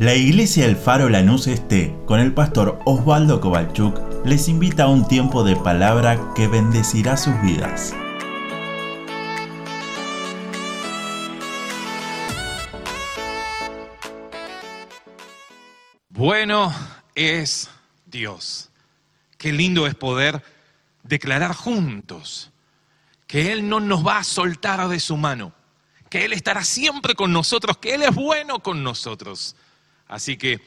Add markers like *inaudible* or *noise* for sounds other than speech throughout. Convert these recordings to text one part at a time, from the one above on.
La Iglesia El Faro Lanús Este, con el pastor Osvaldo Kovalchuk, les invita a un tiempo de palabra que bendecirá sus vidas. Bueno es Dios. Qué lindo es poder declarar juntos que Él no nos va a soltar de su mano, que Él estará siempre con nosotros, que Él es bueno con nosotros. Así que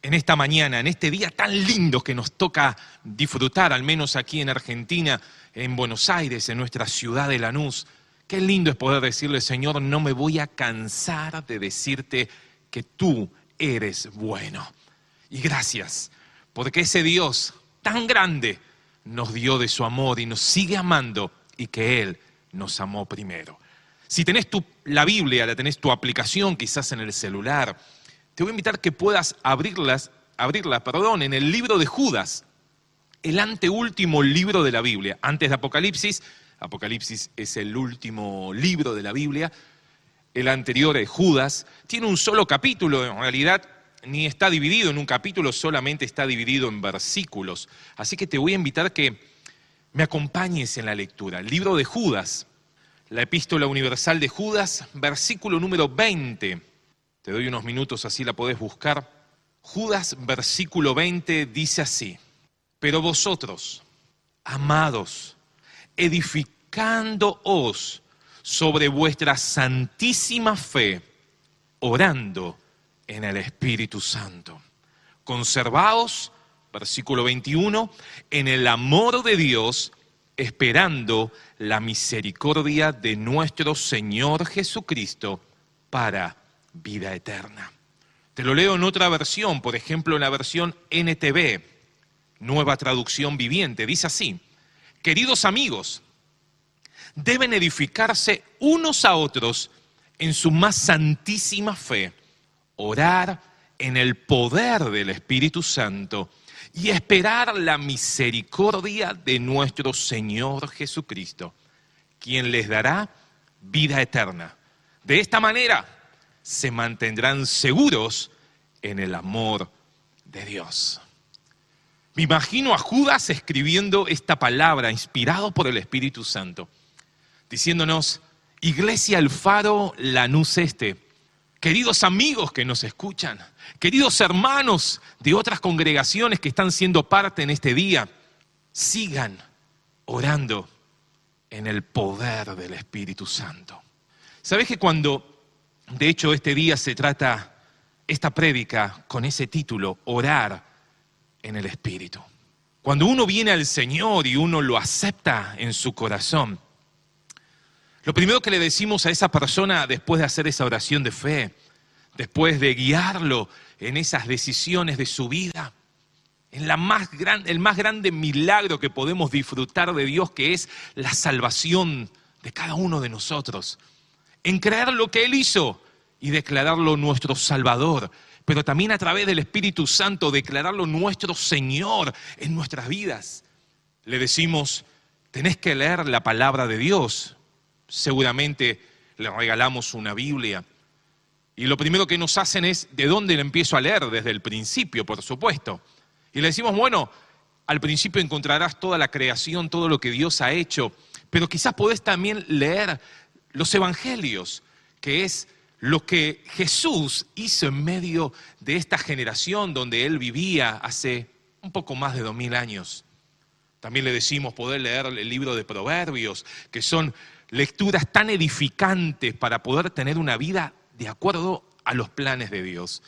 en esta mañana, en este día tan lindo que nos toca disfrutar, al menos aquí en Argentina, en Buenos Aires, en nuestra ciudad de Lanús, qué lindo es poder decirle, Señor, no me voy a cansar de decirte que tú eres bueno. Y gracias, porque ese Dios tan grande nos dio de su amor y nos sigue amando y que Él nos amó primero. Si tenés tu, la Biblia, la tenés tu aplicación quizás en el celular, te voy a invitar que puedas abrirlas, abrirla perdón, en el libro de Judas, el anteúltimo libro de la Biblia, antes de Apocalipsis. Apocalipsis es el último libro de la Biblia. El anterior es Judas. Tiene un solo capítulo, en realidad ni está dividido en un capítulo, solamente está dividido en versículos. Así que te voy a invitar que me acompañes en la lectura. El libro de Judas, la epístola universal de Judas, versículo número 20. Te doy unos minutos, así la podés buscar. Judas, versículo 20, dice así, pero vosotros, amados, edificándoos sobre vuestra santísima fe, orando en el Espíritu Santo. Conservaos, versículo 21, en el amor de Dios, esperando la misericordia de nuestro Señor Jesucristo para vida eterna. Te lo leo en otra versión, por ejemplo en la versión NTV, nueva traducción viviente. Dice así, queridos amigos, deben edificarse unos a otros en su más santísima fe orar en el poder del Espíritu Santo y esperar la misericordia de nuestro Señor Jesucristo, quien les dará vida eterna. De esta manera se mantendrán seguros en el amor de Dios. Me imagino a Judas escribiendo esta palabra, inspirado por el Espíritu Santo, diciéndonos, Iglesia el Faro Lanús Este, queridos amigos que nos escuchan, queridos hermanos de otras congregaciones que están siendo parte en este día, sigan orando en el poder del Espíritu Santo. ¿Sabes que cuando, de hecho, este día se trata esta prédica con ese título, orar en el Espíritu? Cuando uno viene al Señor y uno lo acepta en su corazón, lo primero que le decimos a esa persona después de hacer esa oración de fe, después de guiarlo en esas decisiones de su vida, en la más el más grande milagro que podemos disfrutar de Dios, que es la salvación de cada uno de nosotros, en creer lo que Él hizo y declararlo nuestro Salvador, pero también a través del Espíritu Santo declararlo nuestro Señor en nuestras vidas. Le decimos, tenés que leer la palabra de Dios, seguramente le regalamos una Biblia. Y lo primero que nos hacen es, ¿de dónde le empiezo a leer? Desde el principio, por supuesto. Y le decimos, bueno, al principio encontrarás toda la creación, todo lo que Dios ha hecho, pero quizás podés también leer los evangelios, que es lo que Jesús hizo en medio de esta generación donde Él vivía hace un poco más de dos mil años. También le decimos poder leer el libro de Proverbios, que son lecturas tan edificantes para poder tener una vida de acuerdo a los planes de Dios.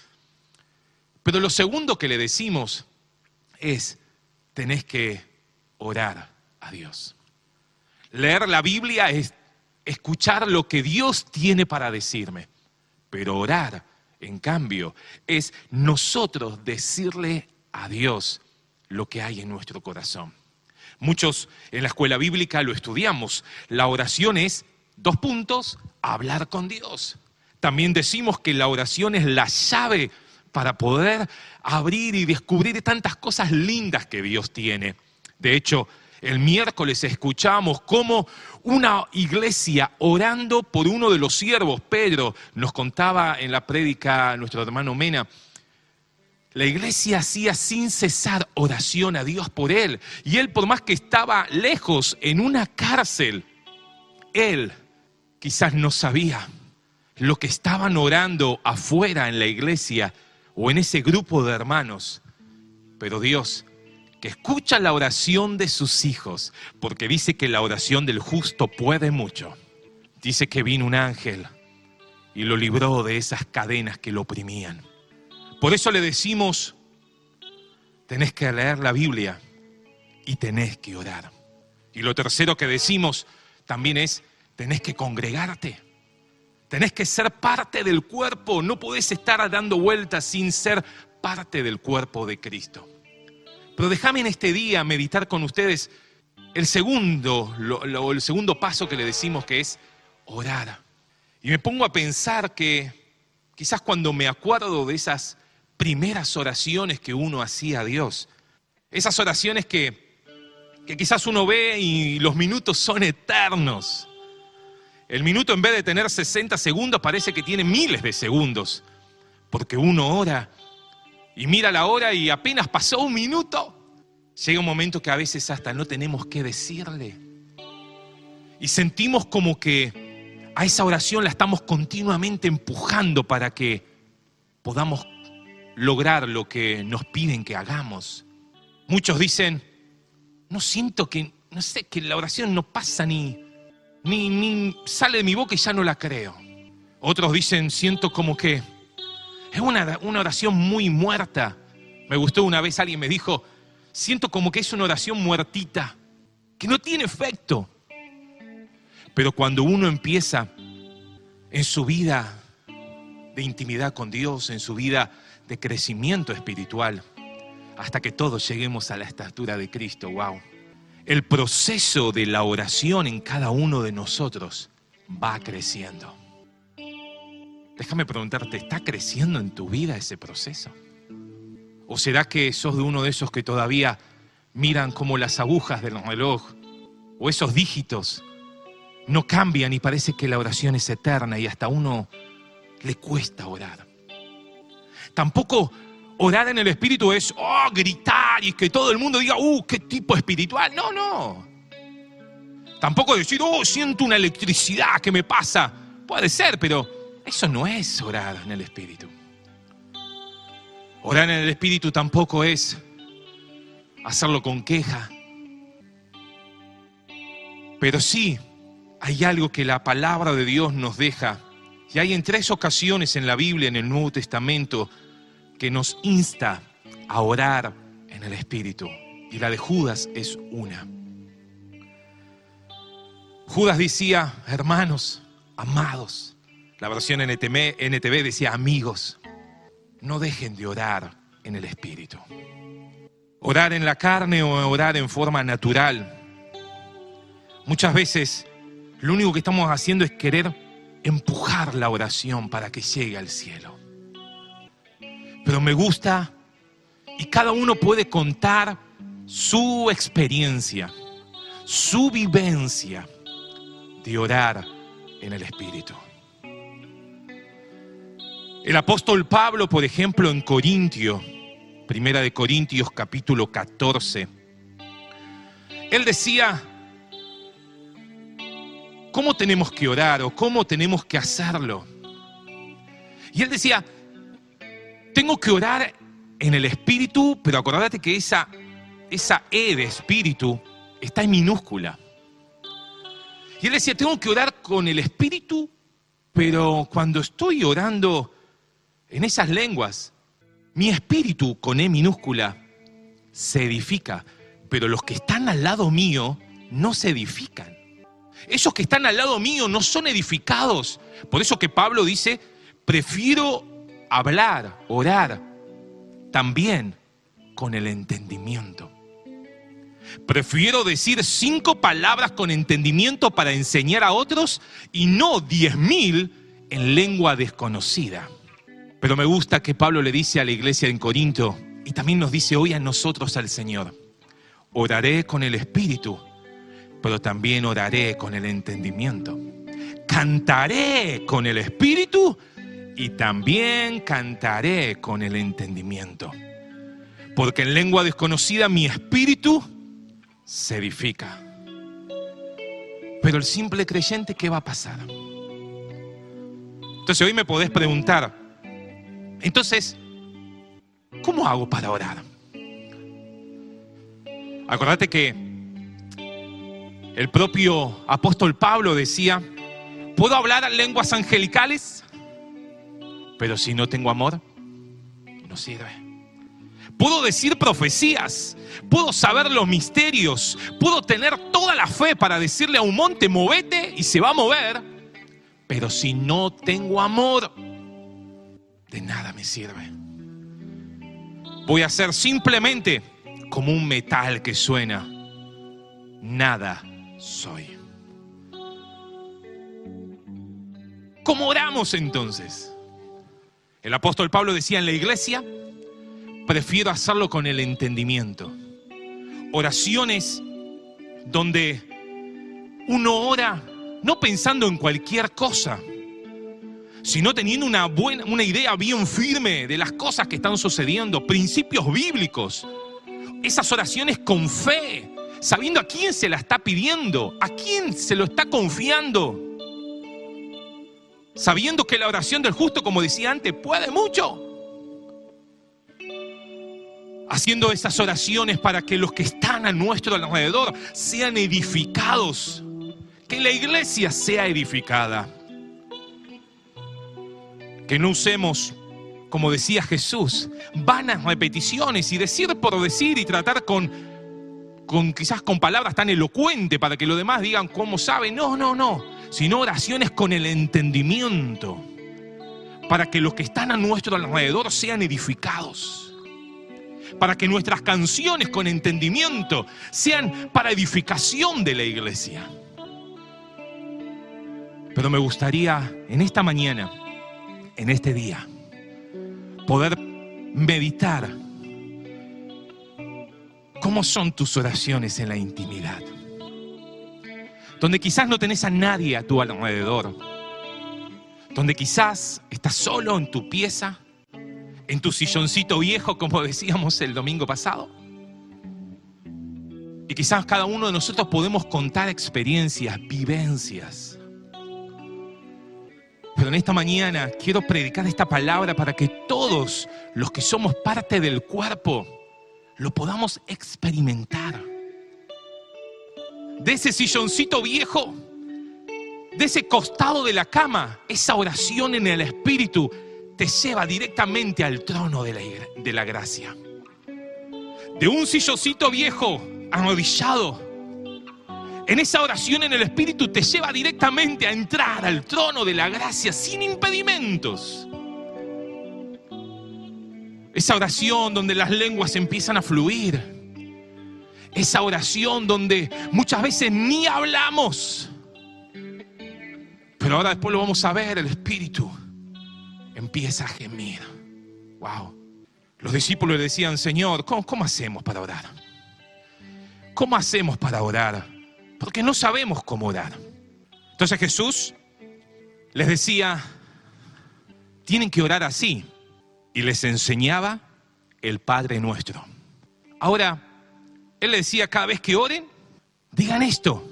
Pero lo segundo que le decimos es, tenés que orar a Dios. Leer la Biblia es escuchar lo que Dios tiene para decirme, pero orar, en cambio, es nosotros decirle a Dios lo que hay en nuestro corazón. Muchos en la escuela bíblica lo estudiamos. La oración es, dos puntos, hablar con Dios. También decimos que la oración es la llave para poder abrir y descubrir tantas cosas lindas que Dios tiene. De hecho, el miércoles escuchamos cómo una iglesia orando por uno de los siervos, Pedro, nos contaba en la prédica nuestro hermano Mena, la iglesia hacía sin cesar oración a Dios por él. Y él, por más que estaba lejos en una cárcel, él quizás no sabía lo que estaban orando afuera en la iglesia o en ese grupo de hermanos. Pero Dios, que escucha la oración de sus hijos, porque dice que la oración del justo puede mucho, dice que vino un ángel y lo libró de esas cadenas que lo oprimían. Por eso le decimos, tenés que leer la Biblia y tenés que orar. Y lo tercero que decimos también es, tenés que congregarte. Tenés que ser parte del cuerpo, no podés estar dando vueltas sin ser parte del cuerpo de Cristo. Pero déjame en este día meditar con ustedes el segundo, el segundo paso que le decimos que es orar. Y me pongo a pensar que quizás cuando me acuerdo de esas primeras oraciones que uno hacía a Dios, esas oraciones que, que quizás uno ve y los minutos son eternos, el minuto en vez de tener 60 segundos parece que tiene miles de segundos, porque uno ora y mira la hora y apenas pasó un minuto. Llega un momento que a veces hasta no tenemos que decirle. Y sentimos como que a esa oración la estamos continuamente empujando para que podamos lograr lo que nos piden que hagamos. Muchos dicen, no siento que, no sé, que la oración no pasa ni, ni, sale de mi boca y ya no la creo. Otros dicen, siento como que es una, una oración muy muerta. Me gustó una vez alguien me dijo, siento como que es una oración muertita, que no tiene efecto. Pero cuando uno empieza en su vida de intimidad con Dios, en su vida de crecimiento espiritual, hasta que todos lleguemos a la estatura de Cristo, wow el proceso de la oración en cada uno de nosotros va creciendo. Déjame preguntarte, ¿está creciendo en tu vida ese proceso? ¿O será que sos de uno de esos que todavía miran como las agujas del reloj o esos dígitos no cambian y parece que la oración es eterna y hasta uno le cuesta orar? Tampoco orar en el Espíritu es oh, gritar y que todo el mundo diga, uh, qué tipo espiritual. No, no. Tampoco decir, oh, siento una electricidad que me pasa. Puede ser, pero eso no es orar en el Espíritu. Orar en el Espíritu tampoco es hacerlo con queja. Pero sí hay algo que la palabra de Dios nos deja. Y hay en tres ocasiones en la Biblia, en el Nuevo Testamento, que nos insta a orar en el Espíritu. Y la de Judas es una. Judas decía, hermanos, amados. La versión NTV, NTV decía, amigos, no dejen de orar en el Espíritu. Orar en la carne o orar en forma natural. Muchas veces lo único que estamos haciendo es querer empujar la oración para que llegue al cielo pero me gusta y cada uno puede contar su experiencia, su vivencia de orar en el Espíritu. El apóstol Pablo, por ejemplo, en Corintio, Primera de Corintios capítulo 14, él decía, ¿cómo tenemos que orar o cómo tenemos que hacerlo? Y él decía, tengo que orar en el espíritu, pero acordate que esa, esa E de espíritu está en minúscula. Y él decía, tengo que orar con el espíritu, pero cuando estoy orando en esas lenguas, mi espíritu con E minúscula se edifica, pero los que están al lado mío no se edifican. Esos que están al lado mío no son edificados. Por eso que Pablo dice, prefiero hablar, orar, también con el entendimiento. Prefiero decir cinco palabras con entendimiento para enseñar a otros y no diez mil en lengua desconocida. Pero me gusta que Pablo le dice a la iglesia en Corinto y también nos dice hoy a nosotros al Señor, oraré con el Espíritu, pero también oraré con el entendimiento. Cantaré con el Espíritu y también cantaré con el entendimiento. Porque en lengua desconocida mi espíritu se edifica. Pero el simple creyente, ¿qué va a pasar? Entonces hoy me podés preguntar, entonces, ¿cómo hago para orar? Acordate que el propio apóstol Pablo decía, ¿puedo hablar lenguas angelicales? Pero si no tengo amor, no sirve. Puedo decir profecías, puedo saber los misterios, puedo tener toda la fe para decirle a un monte, movete y se va a mover, pero si no tengo amor, de nada me sirve. Voy a ser simplemente como un metal que suena. Nada soy. ¿Cómo oramos entonces? El apóstol Pablo decía en la iglesia, prefiero hacerlo con el entendimiento. Oraciones donde uno ora no pensando en cualquier cosa, sino teniendo una buena una idea bien firme de las cosas que están sucediendo, principios bíblicos. Esas oraciones con fe, sabiendo a quién se la está pidiendo, a quién se lo está confiando. Sabiendo que la oración del justo, como decía antes, puede mucho. Haciendo esas oraciones para que los que están a nuestro alrededor sean edificados. Que la iglesia sea edificada. Que no usemos, como decía Jesús, vanas repeticiones y decir por decir y tratar con, con quizás con palabras tan elocuentes para que los demás digan cómo saben. No, no, no sino oraciones con el entendimiento, para que los que están a nuestro alrededor sean edificados, para que nuestras canciones con entendimiento sean para edificación de la iglesia. Pero me gustaría en esta mañana, en este día, poder meditar cómo son tus oraciones en la intimidad donde quizás no tenés a nadie a tu alrededor, donde quizás estás solo en tu pieza, en tu silloncito viejo, como *laughs* decíamos el domingo pasado. Y quizás cada uno de nosotros podemos contar experiencias, vivencias. Pero en esta mañana quiero predicar esta palabra para que todos los que somos parte del cuerpo lo podamos experimentar de ese silloncito viejo, de ese costado de la cama, esa oración en el Espíritu te lleva directamente al trono de la, de la gracia. De un silloncito viejo, arrodillado, en esa oración en el Espíritu te lleva directamente a entrar al trono de la gracia sin impedimentos. Esa oración donde las lenguas empiezan a fluir esa oración donde muchas veces ni hablamos. Pero ahora después lo vamos a ver, el Espíritu empieza a gemir. Wow. Los discípulos le decían, Señor, ¿cómo, ¿cómo hacemos para orar? ¿Cómo hacemos para orar? Porque no sabemos cómo orar. Entonces Jesús les decía, tienen que orar así. Y les enseñaba el Padre nuestro. Ahora, él le decía cada vez que oren, digan esto.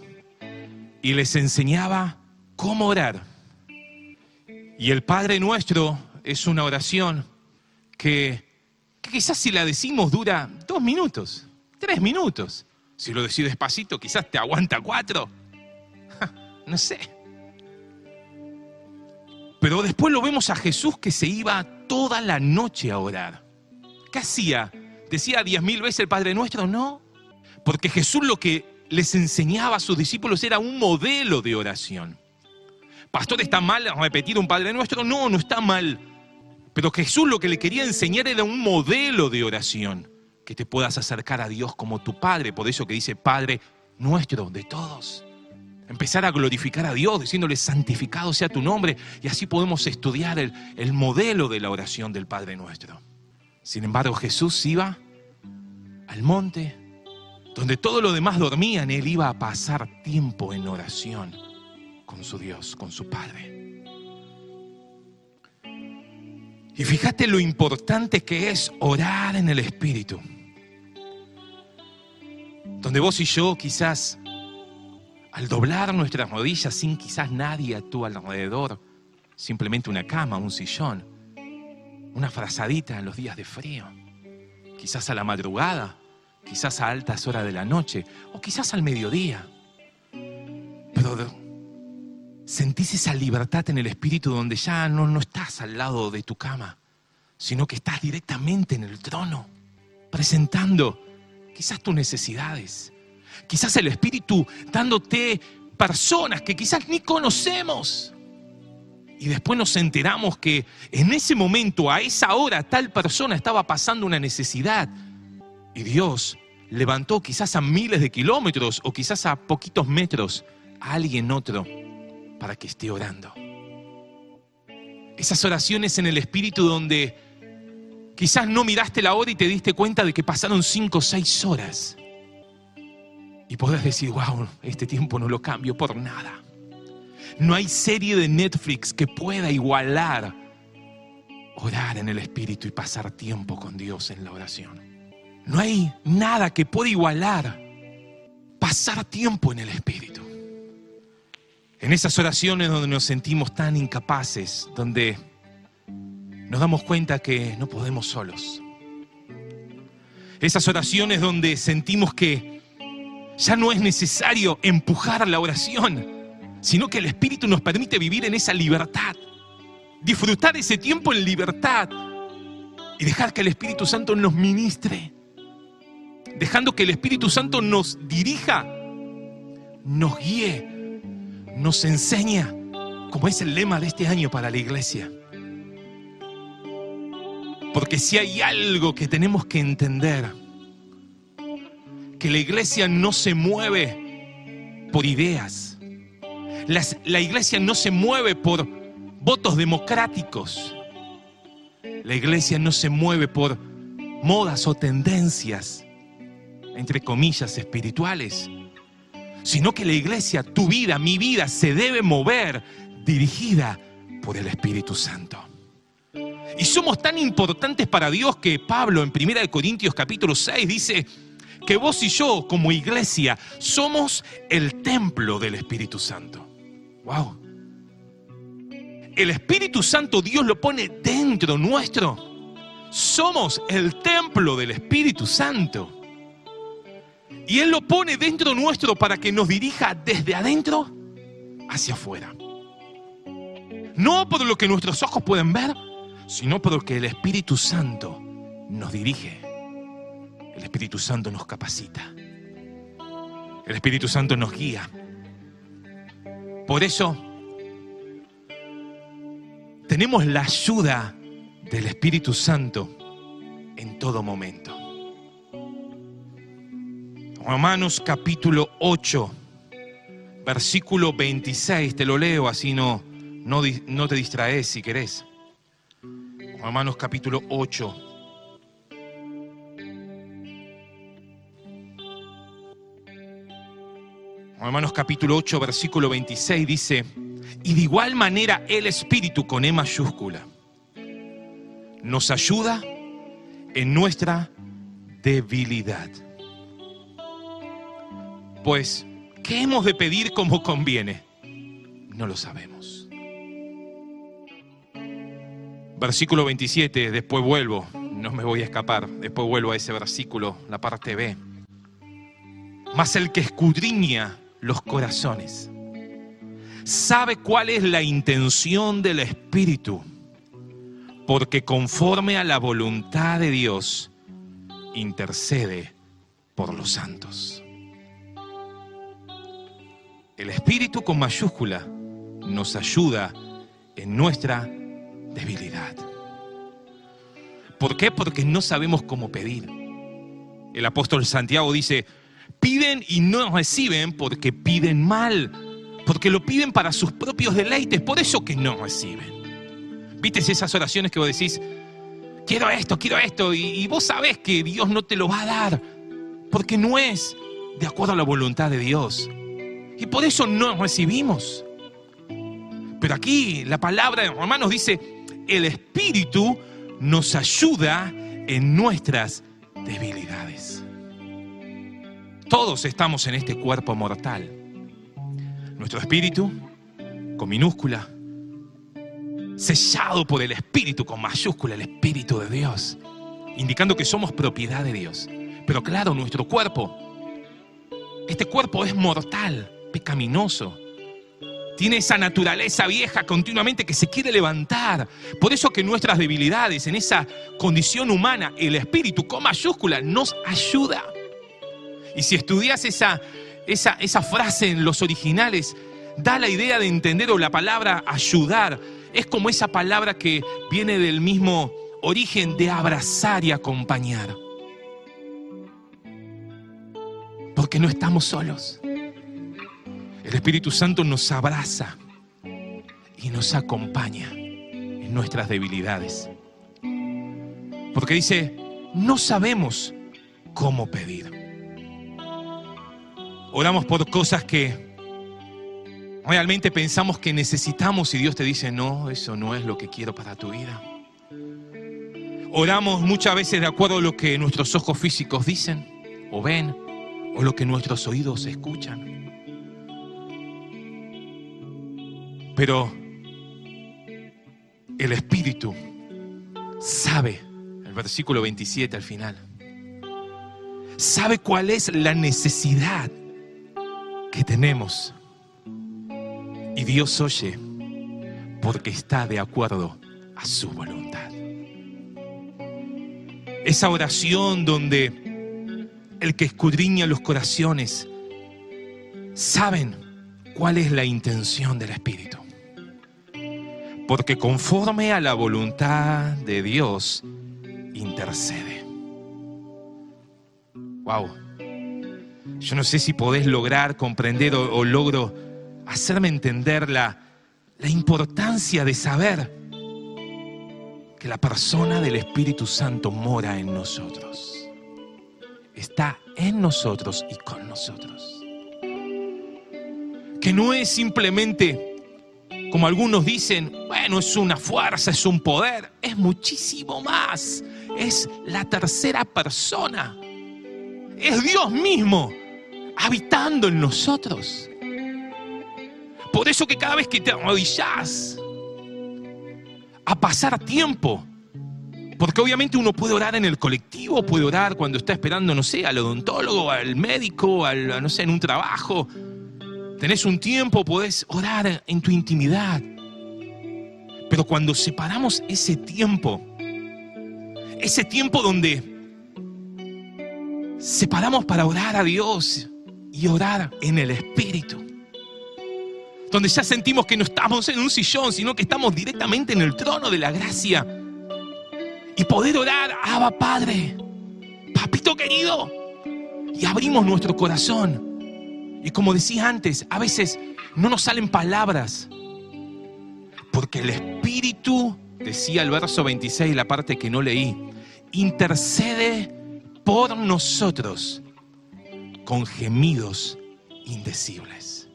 Y les enseñaba cómo orar. Y el Padre nuestro es una oración que, quizás si la decimos dura dos minutos, tres minutos. Si lo decís despacito, quizás te aguanta cuatro. no sé. Pero después lo vemos a Jesús que se iba toda la noche a orar. ¿Qué hacía? ¿Decía diez mil veces el Padre Nuestro? No. Porque Jesús lo que les enseñaba a sus discípulos era un modelo de oración. Pastor, ¿está mal repetir un Padre Nuestro? No, no está mal. Pero Jesús lo que le quería enseñar era un modelo de oración, que te puedas acercar a Dios como tu Padre. Por eso que dice Padre nuestro, de todos. Empezar a glorificar a Dios, diciéndole, santificado sea tu nombre, y así podemos estudiar el, el modelo de la oración del Padre nuestro. Sin embargo, Jesús iba al monte, donde todos los demás dormían, él iba a pasar tiempo en oración con su Dios, con su Padre. Y fíjate lo importante que es orar en el Espíritu. Donde vos y yo quizás al doblar nuestras rodillas sin quizás nadie a tu alrededor, simplemente una cama, un sillón, una frazadita en los días de frío, quizás a la madrugada, quizás a altas horas de la noche o quizás al mediodía. Pero sentís esa libertad en el espíritu donde ya no, no estás al lado de tu cama, sino que estás directamente en el trono, presentando quizás tus necesidades, quizás el espíritu dándote personas que quizás ni conocemos. Y después nos enteramos que en ese momento, a esa hora, tal persona estaba pasando una necesidad. Y Dios levantó quizás a miles de kilómetros o quizás a poquitos metros a alguien otro para que esté orando. Esas oraciones en el Espíritu donde quizás no miraste la hora y te diste cuenta de que pasaron cinco o seis horas. Y podés decir, wow, este tiempo no lo cambio por nada. No hay serie de Netflix que pueda igualar orar en el Espíritu y pasar tiempo con Dios en la oración. No hay nada que pueda igualar pasar tiempo en el Espíritu. En esas oraciones donde nos sentimos tan incapaces, donde nos damos cuenta que no podemos solos. Esas oraciones donde sentimos que ya no es necesario empujar la oración, sino que el Espíritu nos permite vivir en esa libertad, disfrutar ese tiempo en libertad y dejar que el Espíritu Santo nos ministre, dejando que el Espíritu Santo nos dirija, nos guíe nos enseña, como es el lema de este año para la iglesia. Porque si hay algo que tenemos que entender, que la iglesia no se mueve por ideas, la iglesia no se mueve por votos democráticos, la iglesia no se mueve por modas o tendencias, entre comillas, espirituales sino que la iglesia, tu vida, mi vida, se debe mover dirigida por el Espíritu Santo. Y somos tan importantes para Dios que Pablo en 1 Corintios capítulo 6 dice que vos y yo como iglesia somos el templo del Espíritu Santo. Wow. El Espíritu Santo Dios lo pone dentro nuestro. Somos el templo del Espíritu Santo. Y Él lo pone dentro nuestro para que nos dirija desde adentro hacia afuera. No por lo que nuestros ojos pueden ver, sino por lo que el Espíritu Santo nos dirige. El Espíritu Santo nos capacita. El Espíritu Santo nos guía. Por eso tenemos la ayuda del Espíritu Santo en todo momento. Romanos capítulo 8, versículo 26, te lo leo así no, no, no te distraes si querés. Romanos capítulo 8. Romanos capítulo 8, versículo 26 dice, y de igual manera el Espíritu con E mayúscula nos ayuda en nuestra debilidad. Pues, ¿qué hemos de pedir como conviene? No lo sabemos. Versículo 27, después vuelvo, no me voy a escapar, después vuelvo a ese versículo, la parte B. Mas el que escudriña los corazones sabe cuál es la intención del Espíritu, porque conforme a la voluntad de Dios, intercede por los santos. El Espíritu con mayúscula nos ayuda en nuestra debilidad. ¿Por qué? Porque no sabemos cómo pedir. El apóstol Santiago dice, piden y no reciben porque piden mal, porque lo piden para sus propios deleites, por eso que no reciben. ¿Viste esas oraciones que vos decís, quiero esto, quiero esto, y, vos sabés que Dios no te lo va a dar, porque no es de acuerdo a la voluntad de Dios. Y por eso no recibimos. Pero aquí la palabra de Romanos dice, el Espíritu nos ayuda en nuestras debilidades. Todos estamos en este cuerpo mortal. Nuestro espíritu, con minúscula, sellado por el espíritu, con mayúscula, el espíritu de Dios, indicando que somos propiedad de Dios. Pero claro, nuestro cuerpo, este cuerpo es mortal, pecaminoso, tiene esa naturaleza vieja continuamente que se quiere levantar. Por eso que nuestras debilidades, en esa condición humana, el espíritu con mayúscula nos ayuda. Y si estudias esa, esa, esa frase en los originales, da la idea de entender o la palabra ayudar. Es como esa palabra que viene del mismo origen de abrazar y acompañar. Porque no estamos solos. El Espíritu Santo nos abraza y nos acompaña en nuestras debilidades. Porque dice, no sabemos cómo pedir. Oramos por cosas que realmente pensamos que necesitamos y Dios te dice, no, eso no es lo que quiero para tu vida. Oramos muchas veces de acuerdo a lo que nuestros ojos físicos dicen o ven o lo que nuestros oídos escuchan. Pero el Espíritu sabe, el versículo 27 al final, sabe cuál es la necesidad que tenemos. Y Dios oye porque está de acuerdo a su voluntad. Esa oración donde el que escudriña los corazones saben cuál es la intención del Espíritu porque conforme a la voluntad de Dios intercede. Wow. Yo no sé si podés lograr comprender o, logro hacerme entender la, la importancia de saber que la persona del Espíritu Santo mora en nosotros. Está en nosotros y con nosotros. Que no es simplemente como algunos dicen, bueno, es una fuerza, es un poder, es muchísimo más. Es la tercera persona. Es Dios mismo habitando en nosotros. Por eso que cada vez que te arrodillas a pasar tiempo, porque obviamente uno puede orar en el colectivo, puede orar cuando está esperando, no sé, al odontólogo, al médico, al, no sé, en un trabajo, tenés un tiempo, podés orar en tu intimidad. Pero cuando separamos ese tiempo, ese tiempo donde separamos para orar a Dios y orar en el Espíritu, donde ya sentimos que no estamos en un sillón, sino que estamos directamente en el trono de la gracia, y poder orar, Abba Padre, Papito querido, y abrimos nuestro corazón y como decía antes, a veces no nos salen palabras. Porque el Espíritu, decía el verso 26, la parte que no leí, intercede por nosotros con gemidos indecibles.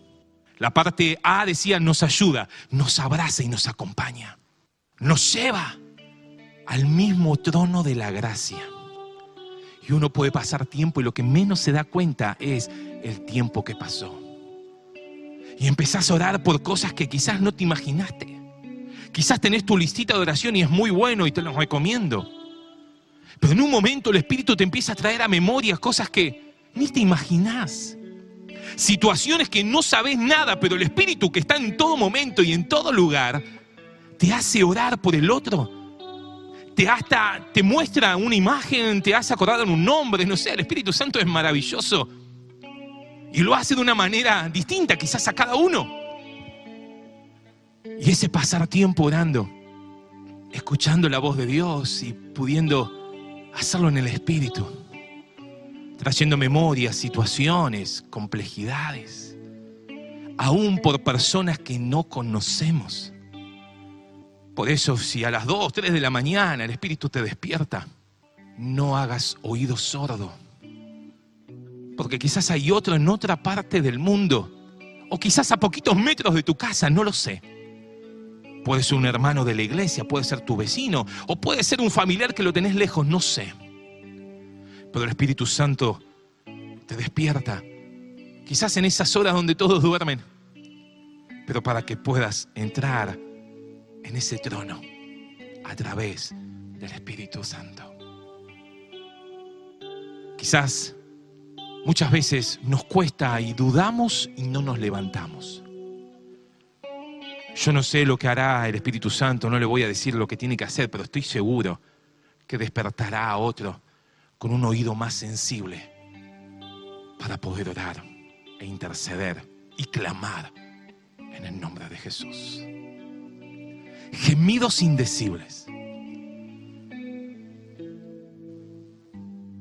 La parte A decía, nos ayuda, nos abraza y nos acompaña. Nos lleva al mismo trono de la gracia. Y uno puede pasar tiempo y lo que menos se da cuenta es el tiempo que pasó. Y empezás a orar por cosas que quizás no te imaginaste. Quizás tenés tu listita de oración y es muy bueno y te lo recomiendo. Pero en un momento el Espíritu te empieza a traer a memoria cosas que ni te imaginás. Situaciones que no sabes nada, pero el Espíritu que está en todo momento y en todo lugar, te hace orar por el otro. Te hasta te muestra una imagen, te hace acordar un nombre, no sé, el Espíritu Santo es maravilloso y lo hace de una manera distinta, quizás a cada uno. Y ese pasar tiempo orando, escuchando la voz de Dios y pudiendo hacerlo en el Espíritu, trayendo memorias, situaciones, complejidades, aún por personas que no conocemos. Por eso, si a las 2, 3 de la mañana el Espíritu te despierta, no hagas oído sordo porque quizás hay otro en otra parte del mundo, o quizás a poquitos metros de tu casa, no lo sé. Puede ser un hermano de la iglesia, puede ser tu vecino, o puede ser un familiar que lo tenés lejos, no sé. Pero el Espíritu Santo te despierta, quizás en esas horas donde todos duermen, pero para que puedas entrar en ese trono a través del Espíritu Santo. Quizás muchas veces nos cuesta y dudamos y no nos levantamos. Yo no sé lo que hará el Espíritu Santo, no le voy a decir lo que tiene que hacer, pero estoy seguro que despertará a otro con un oído más sensible para poder orar e interceder y clamar en el nombre de Jesús. Gemidos indecibles.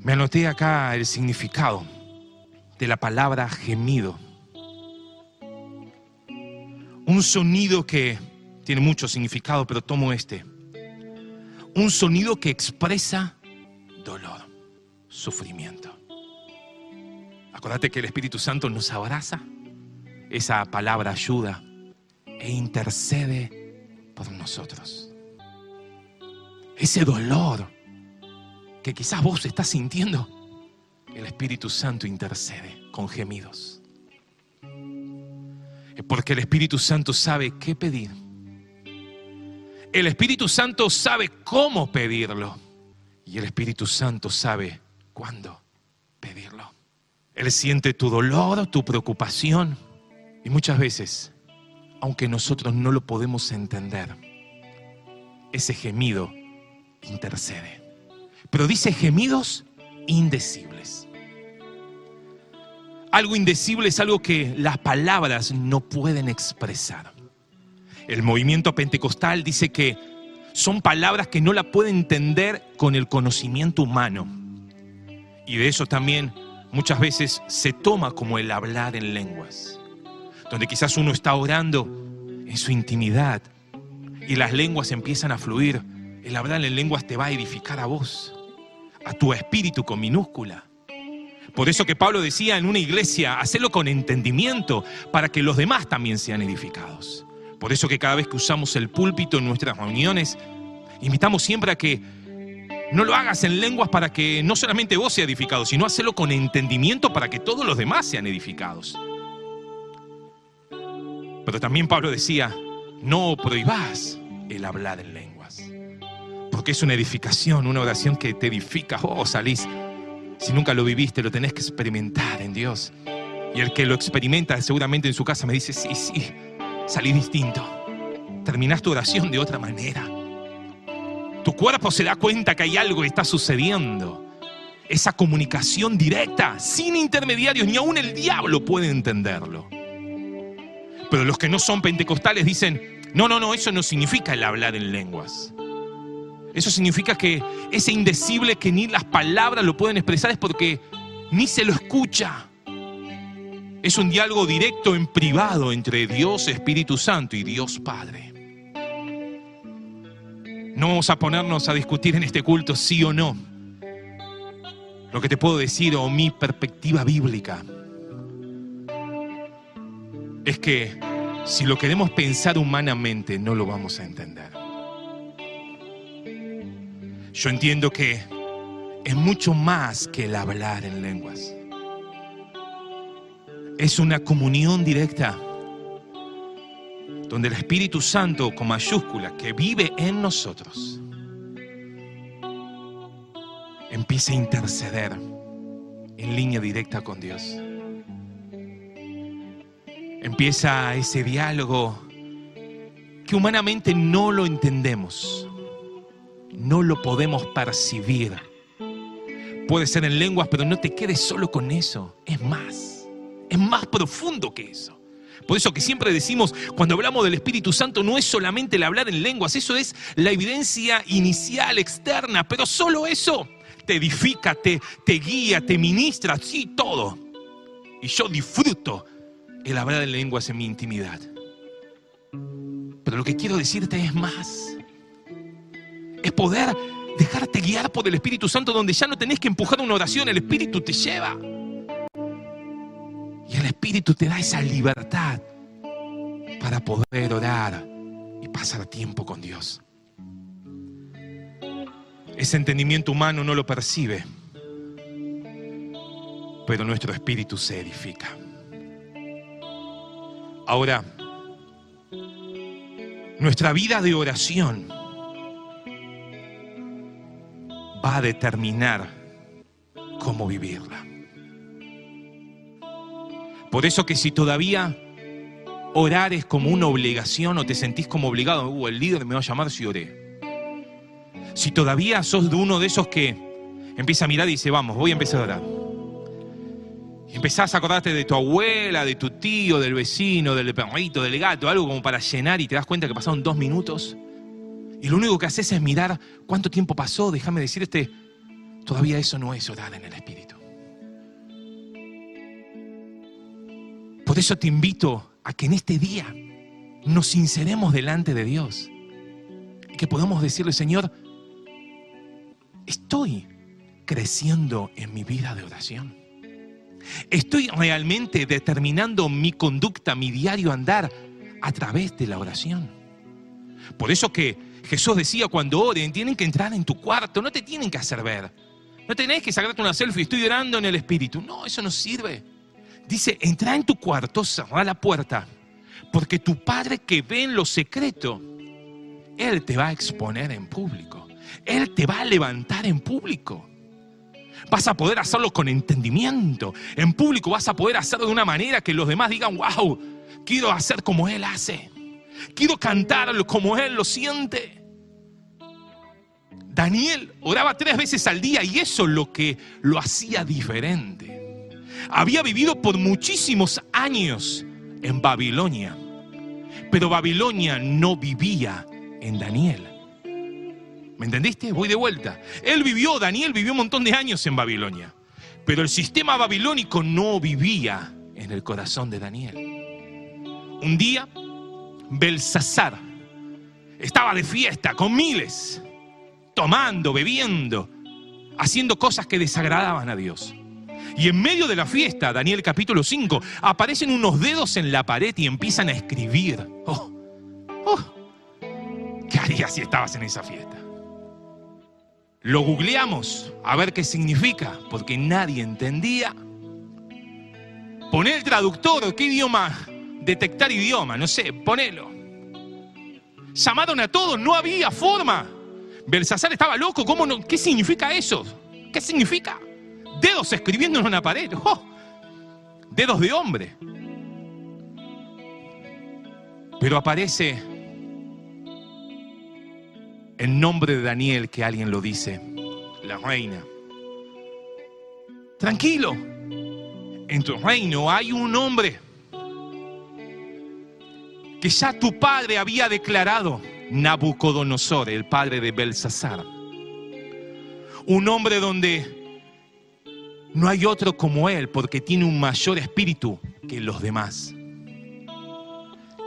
Me anoté acá el significado de la palabra gemido. Un sonido que tiene mucho significado, pero tomo este. Un sonido que expresa dolor, sufrimiento. Acuérdate que el Espíritu Santo nos abraza. Esa palabra ayuda e intercede por nosotros. Ese dolor que quizás vos estás sintiendo, el Espíritu Santo intercede con gemidos. Porque el Espíritu Santo sabe qué pedir. El Espíritu Santo sabe cómo pedirlo. Y el Espíritu Santo sabe cuándo pedirlo. Él siente tu dolor, tu preocupación. Y muchas veces, aunque nosotros no lo podemos entender, ese gemido intercede. Pero dice gemidos indecibles. Algo indecible es algo que las palabras no pueden expresar. El movimiento pentecostal dice que son palabras que no la pueden entender con el conocimiento humano. Y de eso también muchas veces se toma como el hablar en lenguas, donde quizás uno está orando en su intimidad y las lenguas empiezan a fluir. El hablar en lenguas te va a edificar a vos a tu espíritu con minúscula. Por eso que Pablo decía en una iglesia, hacerlo con entendimiento para que los demás también sean edificados. Por eso que cada vez que usamos el púlpito en nuestras reuniones, invitamos siempre a que no lo hagas en lenguas para que no solamente vos seas edificado, sino hacerlo con entendimiento para que todos los demás sean edificados. Pero también Pablo decía, no prohibás el hablar en lenguas porque es una edificación, una oración que te edifica. Oh, salís. Si nunca lo viviste, lo tenés que experimentar en Dios. Y el que lo experimenta seguramente en su casa me dice, sí, sí, salí distinto. Terminás tu oración de otra manera. Tu cuerpo se da cuenta que hay algo que está sucediendo. Esa comunicación directa, sin intermediarios, ni aún el diablo puede entenderlo. Pero los que no son pentecostales dicen, no, no, no, eso no significa el hablar en lenguas. Eso significa que ese indecible que ni las palabras lo pueden expresar es porque ni se lo escucha. Es un diálogo directo en privado entre Dios Espíritu Santo y Dios Padre. No vamos a ponernos a discutir en este culto sí o no. Lo que te puedo decir o mi perspectiva bíblica es que si lo queremos pensar humanamente no lo vamos a entender. Yo entiendo que es mucho más que el hablar en lenguas. Es una comunión directa donde el Espíritu Santo con mayúscula que vive en nosotros empieza a interceder en línea directa con Dios. Empieza ese diálogo que humanamente no lo entendemos no lo podemos percibir. Puede ser en lenguas, pero no te quedes solo con eso. Es más, es más profundo que eso. Por eso que siempre decimos, cuando hablamos del Espíritu Santo, no es solamente el hablar en lenguas, eso es la evidencia inicial, externa, pero solo eso te edifica, te, te guía, te ministra, sí, todo. Y yo disfruto el hablar en lenguas en mi intimidad. Pero lo que quiero decirte es más es poder dejarte guiar por el Espíritu Santo donde ya no tenés que empujar una oración, el Espíritu te lleva. Y el Espíritu te da esa libertad para poder orar y pasar tiempo con Dios. Ese entendimiento humano no lo percibe, pero nuestro espíritu se edifica. Ahora, nuestra vida de oración va a determinar cómo vivirla. Por eso que si todavía orar es como una obligación o te sentís como obligado, uh, el líder me va a llamar si oré. Si todavía sos de uno de esos que empieza a mirar y dice, vamos, voy a empezar a orar. Empezás a acordarte de tu abuela, de tu tío, del vecino, del perrito, del gato, algo como para llenar y te das cuenta que pasaron dos minutos. Y lo único que haces es mirar cuánto tiempo pasó, déjame decirte, todavía eso no es orar en el Espíritu. Por eso te invito a que en este día nos sinceremos delante de Dios. Y que podamos decirle, Señor, estoy creciendo en mi vida de oración. Estoy realmente determinando mi conducta, mi diario andar a través de la oración. Por eso que Jesús decía cuando oren, tienen que entrar en tu cuarto, no te tienen que hacer ver. No tenés que sacarte una selfie, estoy orando en el Espíritu. No, eso no sirve. Dice, entra en tu cuarto, cerra la puerta, porque tu Padre que ve en lo secreto, Él te va a exponer en público. Él te va a levantar en público. Vas a poder hacerlo con entendimiento. En público vas a poder hacerlo de una manera que los demás digan, wow, quiero hacer como Él hace. Quiero cantarlo como Él lo siente. Daniel oraba tres veces al día y eso es lo que lo hacía diferente había vivido por muchísimos años en Babilonia, pero Babilonia no vivía en Daniel. ¿Me entendiste? Voy de vuelta. Él vivió, Daniel vivió un montón de años en Babilonia, pero el sistema babilónico no vivía en el corazón de Daniel. Un día, Belsasar estaba de fiesta con miles, tomando, bebiendo, haciendo cosas que desagradaban a Dios. Y en medio de la fiesta, Daniel capítulo 5, aparecen unos dedos en la pared y empiezan a escribir. Oh, oh, ¿Qué harías si estabas en esa fiesta? Lo googleamos a ver qué significa, porque nadie entendía. Poné el traductor, ¿qué idioma? Detectar idioma, no sé, ponelo. Llamaron a todos, no había forma. Belsasar estaba loco, ¿cómo no? ¿Qué significa eso? ¿Qué significa? dedos escribiendo en una pared. ¡Oh! Dedos de hombre. Pero aparece el nombre de Daniel que alguien lo dice, la reina. Tranquilo, en tu reino hay un hombre que ya tu padre había declarado, Nabucodonosor, el padre de Belsasar. Un hombre donde no hay otro como Él porque tiene un mayor espíritu que los demás.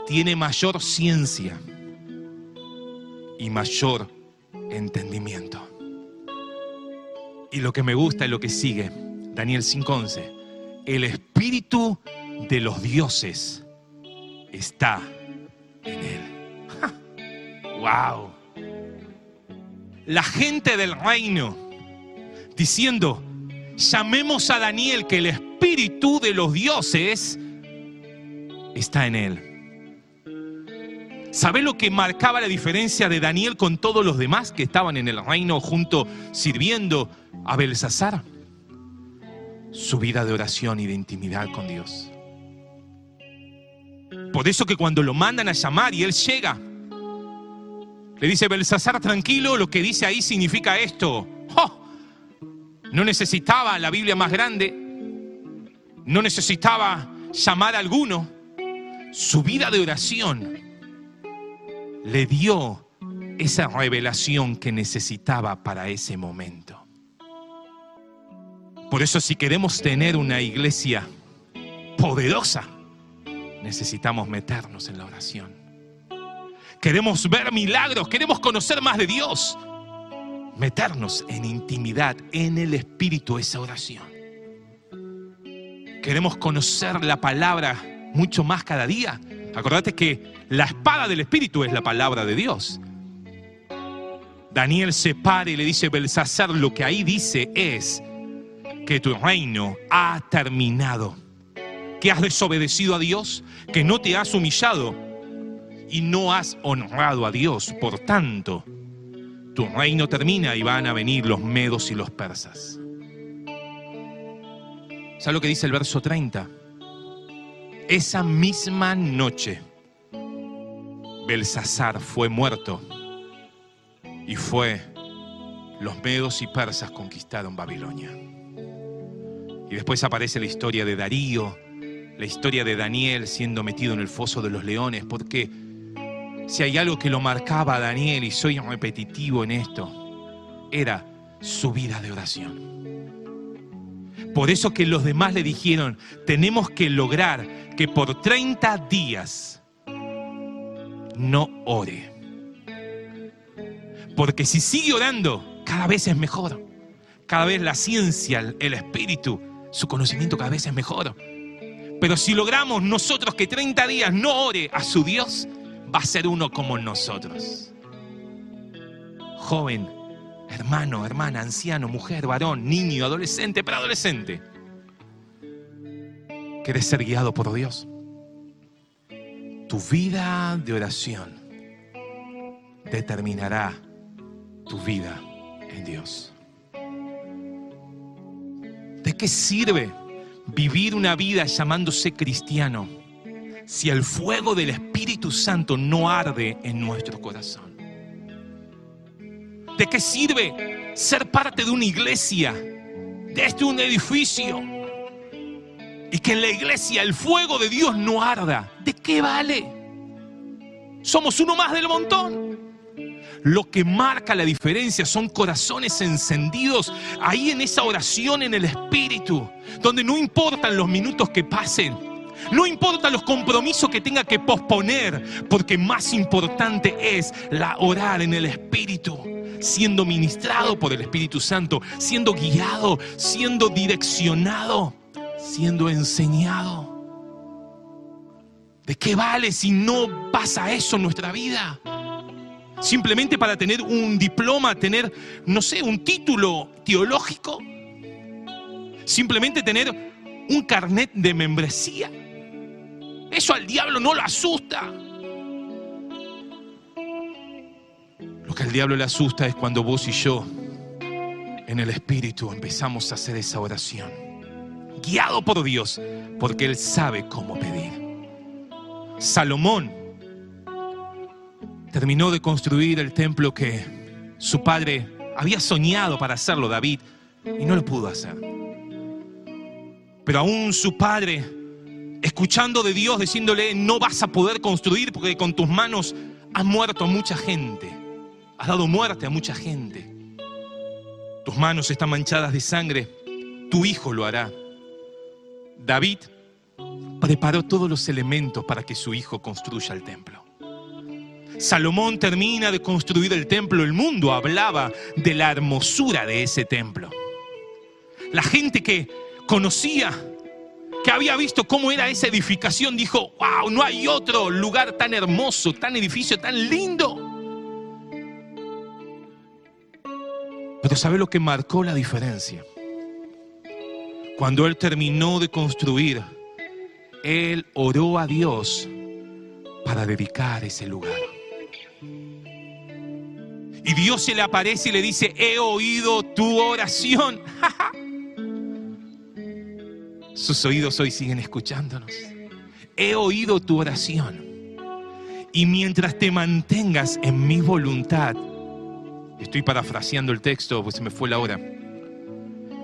Tiene mayor ciencia y mayor entendimiento. Y lo que me gusta es lo que sigue, Daniel 5:11. El espíritu de los dioses está en él. ¡Wow! La gente del reino diciendo, llamemos a Daniel que el espíritu de los dioses está en él. ¿Sabe lo que marcaba la diferencia de Daniel con todos los demás que estaban en el reino junto sirviendo a Belsasar? Su vida de oración y de intimidad con Dios. Por eso que cuando lo mandan a llamar y él llega, le dice Belsasar, tranquilo, lo que dice ahí significa esto. ¡Oh! No necesitaba la Biblia más grande, no necesitaba llamar a alguno. Su vida de oración le dio esa revelación que necesitaba para ese momento. Por eso si queremos tener una iglesia poderosa, necesitamos meternos en la oración. Queremos ver milagros, queremos conocer más de Dios meternos en intimidad, en el Espíritu, esa oración. Queremos conocer la palabra mucho más cada día. Acordate que la espada del Espíritu es la palabra de Dios. Daniel se para y le dice, Belsasar, lo que ahí dice es que tu reino ha terminado, que has desobedecido a Dios, que no te has humillado y no has honrado a Dios. Por tanto, tu reino termina y van a venir los medos y los persas. ¿Sabes lo que dice el verso 30? Esa misma noche, Belsasar fue muerto y fue los medos y persas conquistaron Babilonia. Y después aparece la historia de Darío, la historia de Daniel siendo metido en el foso de los leones, porque si hay algo que lo marcaba a Daniel, y soy repetitivo en esto, era su vida de oración. Por eso que los demás le dijeron, tenemos que lograr que por 30 días no ore. Porque si sigue orando, cada vez es mejor. Cada vez la ciencia, el espíritu, su conocimiento cada vez es mejor. Pero si logramos nosotros que 30 días no ore a su Dios, va a ser uno como nosotros. Joven, hermano, hermana, anciano, mujer, varón, niño, adolescente, preadolescente. ¿Quieres ser guiado por Dios? Tu vida de oración determinará tu vida en Dios. ¿De qué sirve vivir una vida llamándose cristiano si el fuego del Espíritu Santo no arde en nuestro corazón? ¿De qué sirve ser parte de una iglesia, de este un edificio, y que en la iglesia el fuego de Dios no arda? ¿De qué vale? Somos uno más del montón. Lo que marca la diferencia son corazones encendidos ahí en esa oración en el Espíritu, donde no importan los minutos que pasen, no importa los compromisos que tenga que posponer, porque más importante es la orar en el Espíritu, siendo ministrado por el Espíritu Santo, siendo guiado, siendo direccionado, siendo enseñado. ¿De qué vale si no pasa eso en nuestra vida? Simplemente para tener un diploma, tener, no sé, un título teológico, simplemente tener un carnet de membresía. Eso al diablo no lo asusta. Lo que al diablo le asusta es cuando vos y yo en el Espíritu empezamos a hacer esa oración, guiado por Dios, porque Él sabe cómo pedir. Salomón terminó de construir el templo que su padre había soñado para hacerlo, David, y no lo pudo hacer. Pero aún su padre, escuchando de Dios, diciéndole, no vas a poder construir porque con tus manos has muerto a mucha gente, has dado muerte a mucha gente. Tus manos están manchadas de sangre, tu hijo lo hará. David preparó todos los elementos para que su hijo construya el templo. Salomón termina de construir el templo, el mundo hablaba de la hermosura de ese templo. La gente que conocía, que había visto cómo era esa edificación, dijo, wow, no hay otro lugar tan hermoso, tan edificio, tan lindo. Pero ¿sabe lo que marcó la diferencia? Cuando él terminó de construir, él oró a Dios para dedicar ese lugar. Y Dios se le aparece y le dice, he oído tu oración. *laughs* Sus oídos hoy siguen escuchándonos. He oído tu oración. Y mientras te mantengas en mi voluntad, estoy parafraseando el texto, pues se me fue la hora.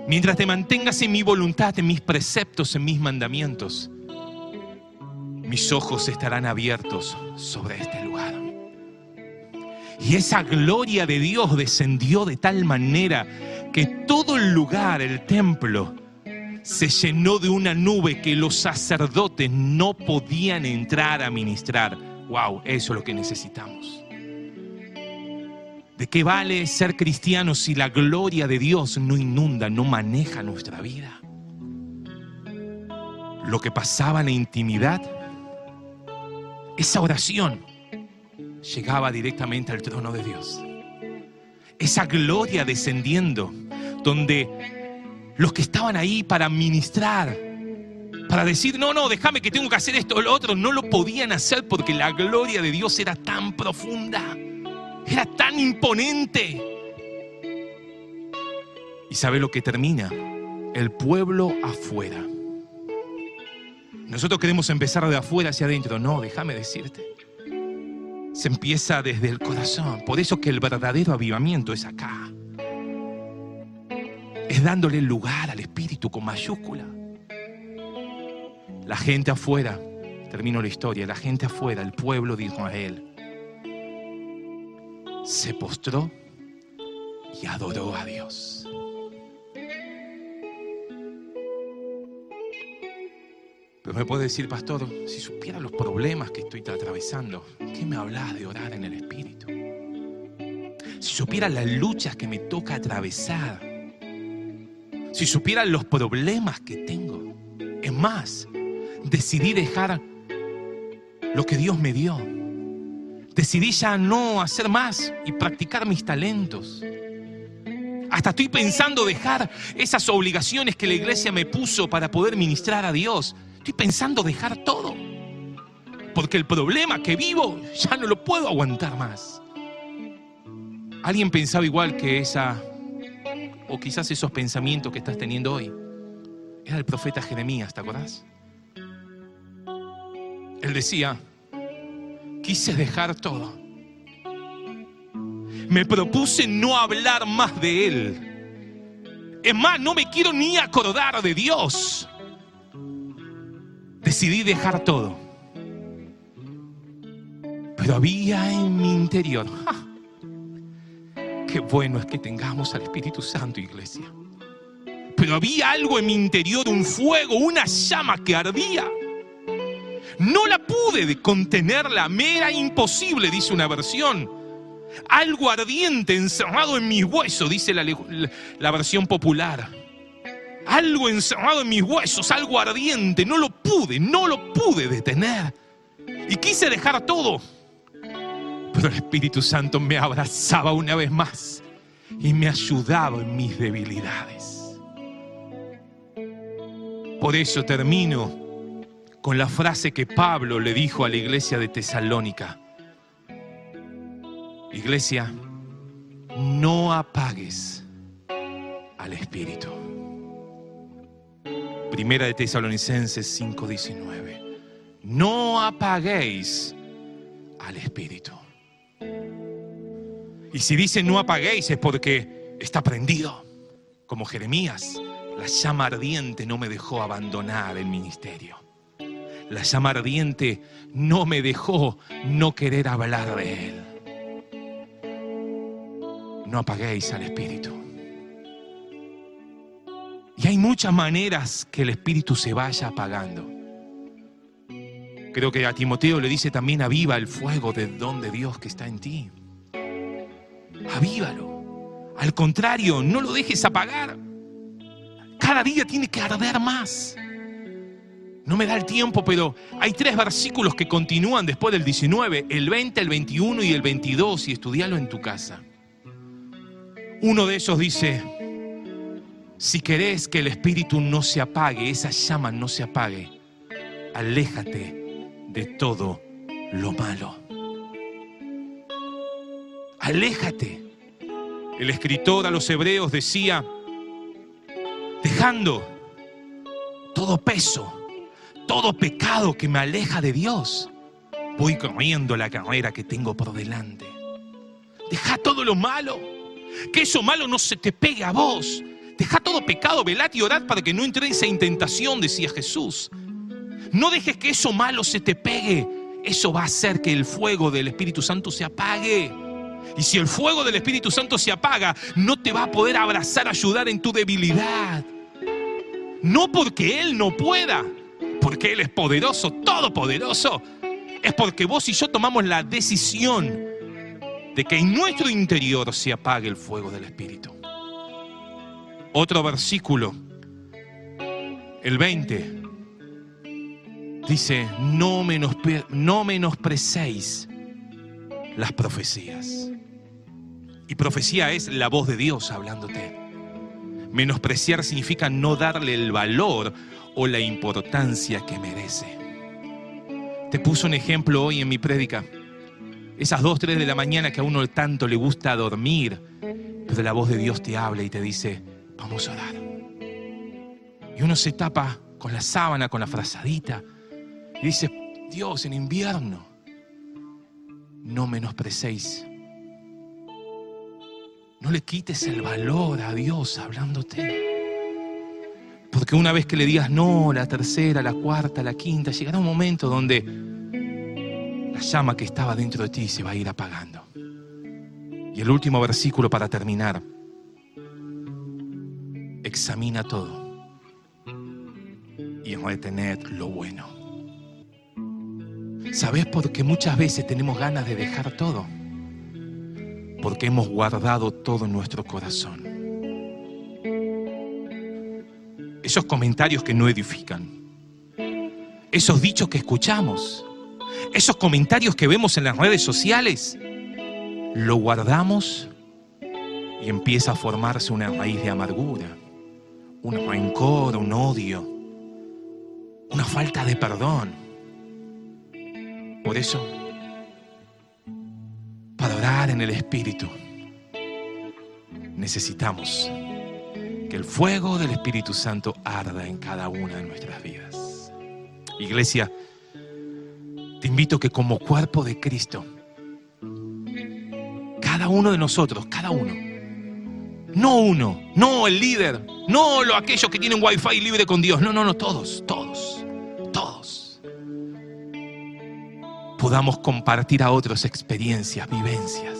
Mientras te mantengas en mi voluntad, en mis preceptos, en mis mandamientos, mis ojos estarán abiertos sobre este lugar. Y esa gloria de Dios descendió de tal manera que todo el lugar, el templo, se llenó de una nube que los sacerdotes no podían entrar a ministrar. Wow, eso es lo que necesitamos. ¿De qué vale ser cristiano si la gloria de Dios no inunda, no maneja nuestra vida? Lo que pasaba en la intimidad esa oración llegaba directamente al trono de Dios. Esa gloria descendiendo, donde los que estaban ahí para ministrar, para decir, no, no, déjame que tengo que hacer esto o lo otro, no lo podían hacer porque la gloria de Dios era tan profunda, era tan imponente. ¿Y sabe lo que termina? El pueblo afuera. Nosotros queremos empezar de afuera hacia adentro. No, déjame decirte. Se empieza desde el corazón. Por eso que el verdadero avivamiento es acá. Es dándole lugar al Espíritu con mayúscula. La gente afuera, termino la historia, la gente afuera, el pueblo de Israel, se postró y adoró a Dios. Me puede decir, pastor, si supiera los problemas que estoy atravesando, ¿qué me hablas de orar en el Espíritu? Si supiera las luchas que me toca atravesar, si supiera los problemas que tengo, es más, decidí dejar lo que Dios me dio. Decidí ya no hacer más y practicar mis talentos. Hasta estoy pensando dejar esas obligaciones que la iglesia me puso para poder ministrar a Dios. Estoy pensando dejar todo. Porque el problema que vivo ya no lo puedo aguantar más. ¿Alguien pensaba igual que esa, o quizás esos pensamientos que estás teniendo hoy? Era el profeta Jeremías, ¿te acordás? Él decía, quise dejar todo. Me propuse no hablar más de Él. Es más, no me quiero ni acordar de Dios. Decidí dejar todo. Pero había en mi interior, qué bueno es que tengamos al Espíritu Santo, iglesia. Pero había algo en mi interior, un fuego, una llama que ardía. No la pude contenerla, me era imposible, dice una versión. Algo ardiente encerrado en mis huesos, dice la, la versión popular algo encerrado en mis huesos, algo ardiente. No lo pude, no lo pude detener. Y quise dejar todo. Pero el Espíritu Santo me abrazaba una vez más y me ayudaba en mis debilidades. Por eso termino con la frase que Pablo le dijo a la iglesia de Tesalónica. Iglesia, no apagues al Espíritu. Primera de Tesalonicenses 5:19. No apaguéis al Espíritu. Y si dice no apaguéis es porque está prendido. Como Jeremías, la llama ardiente no me dejó abandonar el ministerio. La llama ardiente no me dejó no querer hablar de Él. No apaguéis al Espíritu. Y hay muchas maneras que el espíritu se vaya apagando. Creo que a Timoteo le dice también, aviva el fuego del don de Dios que está en ti. Avívalo. Al contrario, no lo dejes apagar. Cada día tiene que arder más. No me da el tiempo, pero hay tres versículos que continúan después del 19, el 20, el 21 y el 22, y estudialo en tu casa. Uno de esos dice, si querés que el espíritu no se apague, esa llama no se apague, aléjate de todo lo malo. Aléjate. El escritor a los hebreos decía, dejando todo peso, todo pecado que me aleja de Dios, voy corriendo la carrera que tengo por delante. Deja todo lo malo, que eso malo no se te pegue a vos, Deja todo pecado, velad y orad para que no entréis en tentación, decía Jesús. No dejes que eso malo se te pegue. Eso va a hacer que el fuego del Espíritu Santo se apague. Y si el fuego del Espíritu Santo se apaga, no te va a poder abrazar, ayudar en tu debilidad. No porque Él no pueda, porque Él es poderoso, todopoderoso. Es porque vos y yo tomamos la decisión de que en nuestro interior se apague el fuego del Espíritu. Otro versículo, el 20. dice, no, menospre no las profecías. Y profecía es la voz de Dios hablándote. Menospreciar significa no darle el valor o la importancia que merece. Te puso un ejemplo hoy en mi prédica. Esas dos, tres de la mañana que a uno tanto le gusta dormir, pero la voz de Dios te habla y te dice, vamos a orar. Y uno se tapa con la sábana, con la frazadita, y dice, Dios, en invierno, no menosprecéis. No le quites el valor a Dios hablándote. Porque una vez que le digas no, la tercera, la cuarta, la quinta, llegará un momento donde la llama que estaba dentro de ti se va a ir apagando. Y el último versículo para terminar. Examina todo y retened lo bueno. ¿Sabes por qué muchas veces tenemos ganas de dejar todo? Porque hemos guardado todo en nuestro corazón. Esos comentarios que no edifican. Esos dichos que escuchamos. Esos comentarios que vemos en las redes sociales. Lo guardamos y empieza a formarse una raíz de amargura, un rencor, un odio, una falta de perdón. Por eso, para orar en el Espíritu, necesitamos que el fuego del Espíritu Santo arda en cada una de nuestras vidas. Iglesia, te invito que como cuerpo de Cristo, cada uno de nosotros, cada uno, no uno, no el líder, no lo, aquellos que tienen wifi libre con Dios, no, no, no, todos, todos, todos, podamos compartir a otros experiencias, vivencias.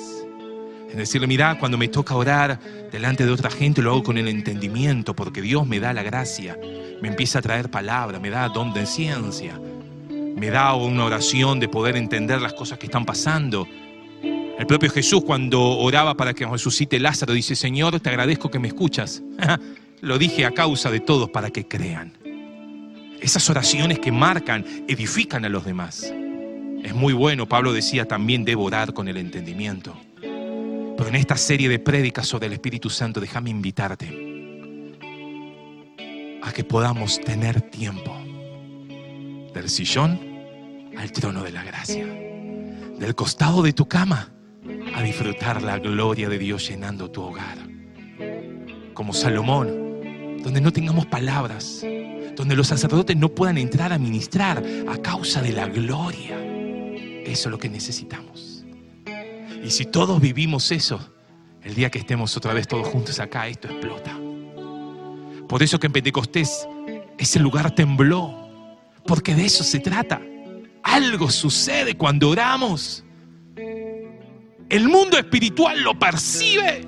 Es decirle, mira, cuando me toca orar delante de otra gente, lo hago con el entendimiento, porque Dios me da la gracia, me empieza a traer palabra, me da don de ciencia, me da una oración de poder entender las cosas que están pasando. El propio Jesús cuando oraba para que resucite Lázaro dice, Señor, te agradezco que me escuchas. *laughs* Lo dije a causa de todos para que crean. Esas oraciones que marcan, edifican a los demás. Es muy bueno, Pablo decía también debo orar con el entendimiento. Pero en esta serie de prédicas sobre el Espíritu Santo, déjame invitarte a que podamos tener tiempo del sillón al trono de la gracia, del costado de tu cama a disfrutar la gloria de Dios llenando tu hogar. Como Salomón, donde no tengamos palabras, donde los sacerdotes no puedan entrar a ministrar a causa de la gloria. Eso es lo que necesitamos. Y si todos vivimos eso, el día que estemos otra vez todos juntos acá, esto explota. Por eso que en Pentecostés ese lugar tembló, porque de eso se trata. Algo sucede cuando oramos. El mundo espiritual lo percibe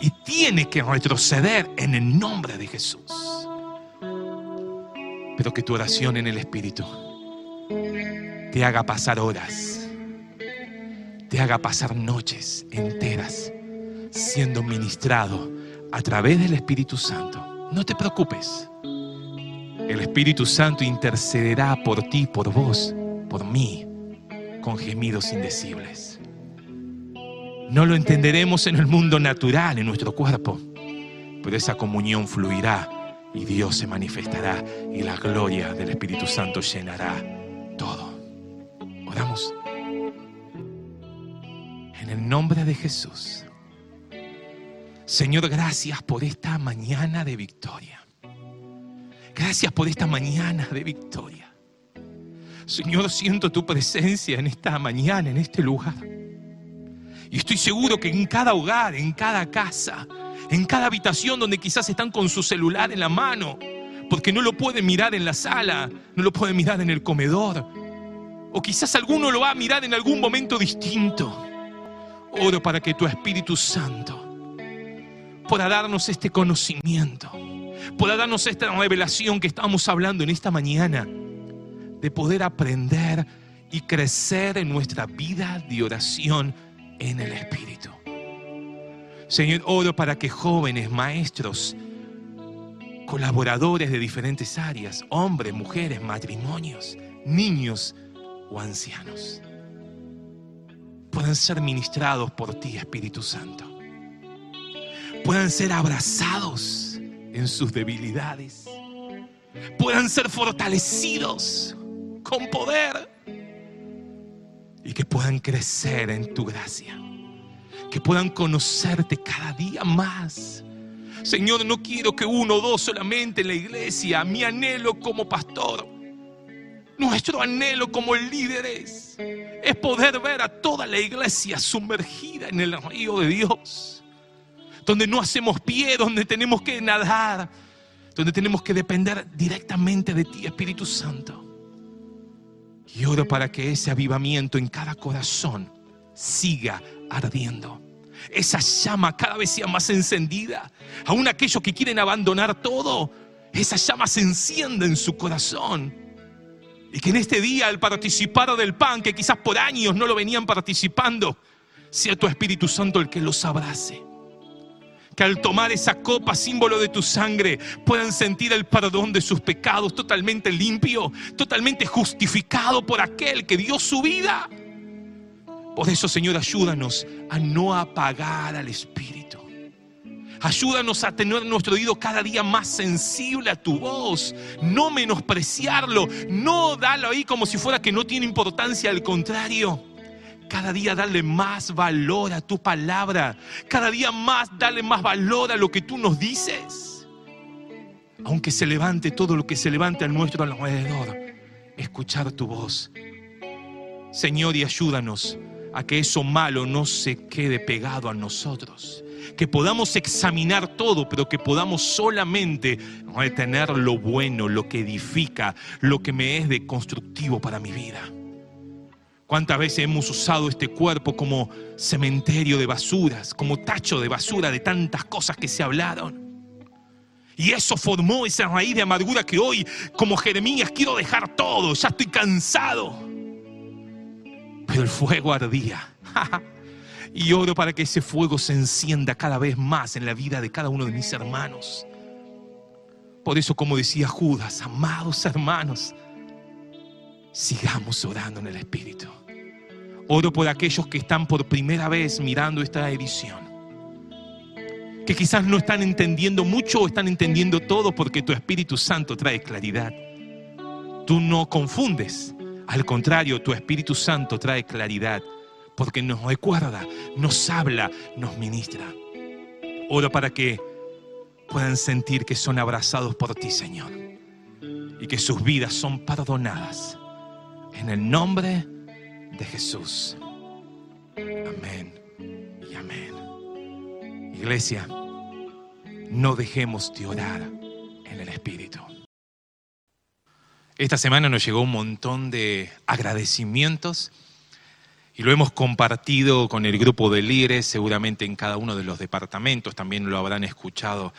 y tiene que retroceder en el nombre de Jesús. Pero que tu oración en el Espíritu te haga pasar horas te haga pasar noches enteras siendo ministrado a través del Espíritu Santo. No te preocupes. El Espíritu Santo intercederá por ti, por vos, por mí, con gemidos indecibles. No lo entenderemos en el mundo natural, en nuestro cuerpo, pero esa comunión fluirá y Dios se manifestará y la gloria del Espíritu Santo llenará todo. Oramos el nombre de Jesús. Señor, gracias por esta mañana de victoria. Gracias por esta mañana de victoria. Señor, siento tu presencia en esta mañana, en este lugar. Y estoy seguro que en cada hogar, en cada casa, en cada habitación donde quizás están con su celular en la mano, porque no lo pueden mirar en la sala, no lo pueden mirar en el comedor, o quizás alguno lo va a mirar en algún momento distinto. Oro para que tu Espíritu Santo pueda darnos este conocimiento, pueda darnos esta revelación que estamos hablando en esta mañana, de poder aprender y crecer en nuestra vida de oración en el Espíritu. Señor, oro para que jóvenes, maestros, colaboradores de diferentes áreas, hombres, mujeres, matrimonios, niños o ancianos, puedan ser ministrados por ti, Espíritu Santo. Puedan ser abrazados en sus debilidades. Puedan ser fortalecidos con poder. Y que puedan crecer en tu gracia. Que puedan conocerte cada día más Señor, no quiero que uno o dos solamente en la iglesia, mi anhelo como pastor, nuestro anhelo como líderes, es poder ver a toda la iglesia sumergida en el río de Dios, donde no hacemos pie, donde tenemos que nadar, donde tenemos que depender directamente de ti, Espíritu Santo. Y oro para que ese avivamiento en cada corazón siga ardiendo esa llama cada vez sea más encendida. Aún aquellos que quieren abandonar todo, esa llama se enciende en su corazón. Y que en este día, al participar del pan, que quizás por años no lo venían participando, sea tu Espíritu Santo el que los abrace. Que al tomar esa copa, símbolo de tu sangre, puedan sentir el perdón de sus pecados totalmente limpio, totalmente justificado por aquel que dio su vida por eso, Señor, ayúdanos a no apagar al Espíritu. Ayúdanos a tener nuestro oído cada día más sensible a tu voz, no menospreciarlo, no darlo ahí como si fuera que no tiene importancia, al contrario. Cada día darle más valor a tu palabra, cada día más darle más valor a lo que tú nos dices. Aunque se levante todo lo que se levante a nuestro alrededor, escuchar tu voz. Señor, y ayúdanos a que eso malo no se quede pegado a nosotros. Que podamos examinar todo, pero que podamos solamente retener lo bueno, lo que edifica, lo que me es de constructivo para mi vida. ¿Cuántas veces hemos usado este cuerpo como cementerio de basuras, como tacho de basura de tantas cosas que se hablaron? Y eso formó esa raíz de amargura que hoy, como Jeremías, quiero dejar todo, ya estoy cansado pero el fuego ardía. *laughs* y oro para que ese fuego se encienda cada vez más en la vida de cada uno de mis hermanos. Por eso, como decía Judas, amados hermanos, sigamos orando en el Espíritu. Oro por aquellos que están por primera vez mirando esta edición. Que quizás no están entendiendo mucho o están entendiendo todo porque tu Espíritu Santo trae claridad. Tú no confundes, al contrario, tu Espíritu Santo trae claridad porque nos recuerda, nos habla, nos ministra. Oro para que puedan sentir que son abrazados por ti, Señor, y que sus vidas son perdonadas. En el nombre de Jesús. Amén y amén. Iglesia, no dejemos de orar en el Espíritu. Esta semana nos llegó un montón de agradecimientos y lo hemos compartido con el grupo de líderes, seguramente en cada uno de los departamentos, también lo habrán escuchado.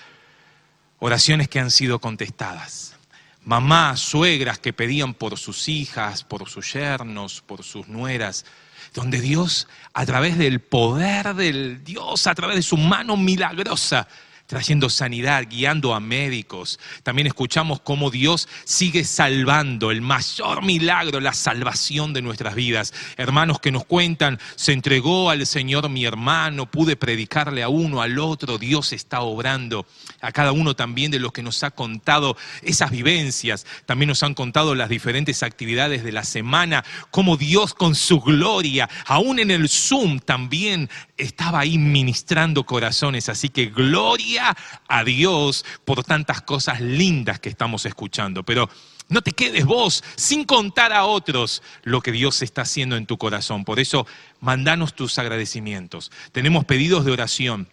Oraciones que han sido contestadas. Mamás, suegras que pedían por sus hijas, por sus yernos, por sus nueras, donde Dios, a través del poder del Dios, a través de su mano milagrosa, trayendo sanidad, guiando a médicos. También escuchamos cómo Dios sigue salvando, el mayor milagro, la salvación de nuestras vidas. Hermanos que nos cuentan, se entregó al Señor mi hermano, pude predicarle a uno, al otro, Dios está obrando. A cada uno también de los que nos ha contado esas vivencias, también nos han contado las diferentes actividades de la semana, cómo Dios con su gloria, aún en el Zoom también estaba ahí ministrando corazones. Así que gloria a Dios por tantas cosas lindas que estamos escuchando. Pero no te quedes vos sin contar a otros lo que Dios está haciendo en tu corazón. Por eso, mandanos tus agradecimientos. Tenemos pedidos de oración.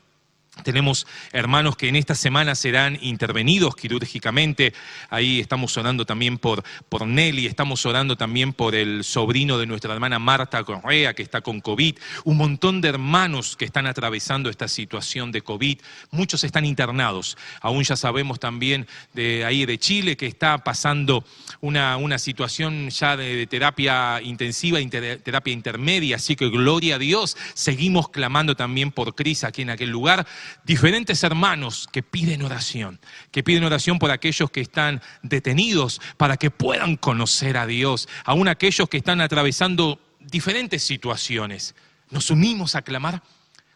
Tenemos hermanos que en esta semana serán intervenidos quirúrgicamente. Ahí estamos orando también por, por Nelly, estamos orando también por el sobrino de nuestra hermana Marta Correa, que está con COVID. Un montón de hermanos que están atravesando esta situación de COVID. Muchos están internados. Aún ya sabemos también de ahí de Chile que está pasando una, una situación ya de, terapia intensiva, terapia intermedia. Así que gloria a Dios. Seguimos clamando también por Cris aquí en aquel lugar diferentes hermanos que piden oración, que piden oración por aquellos que están detenidos para que puedan conocer a Dios, aún aquellos que están atravesando diferentes situaciones. Nos unimos a clamar.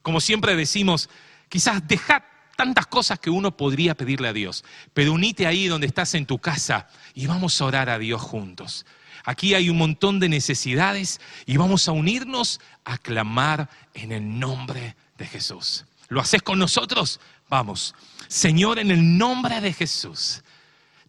Como siempre decimos, quizás dejad tantas cosas que uno podría pedirle a Dios, pero unite ahí donde estás en tu casa y vamos a orar a Dios juntos. Aquí hay un montón de necesidades y vamos a unirnos a clamar en el nombre de Jesús. ¿Lo haces con nosotros? Vamos. Señor, en el nombre de Jesús.